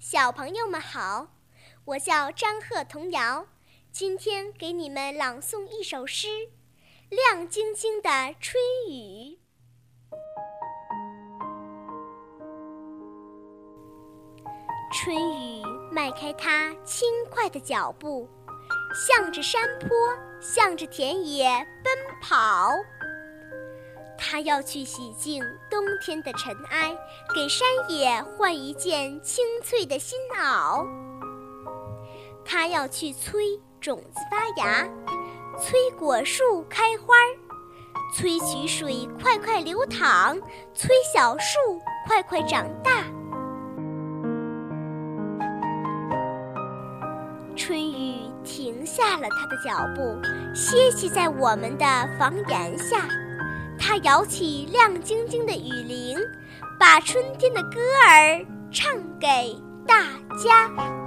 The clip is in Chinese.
小朋友们好，我叫张鹤童谣，今天给你们朗诵一首诗《亮晶晶的春雨》。春雨迈开它轻快的脚步，向着山坡，向着田野奔跑。它要去洗净冬天的尘埃，给山野换一件青翠的新袄。它要去催种子发芽，催果树开花儿，催渠水快快流淌，催小树快快长大。春雨停下了它的脚步，歇息在我们的房檐下。它摇起亮晶晶的雨铃，把春天的歌儿唱给大家。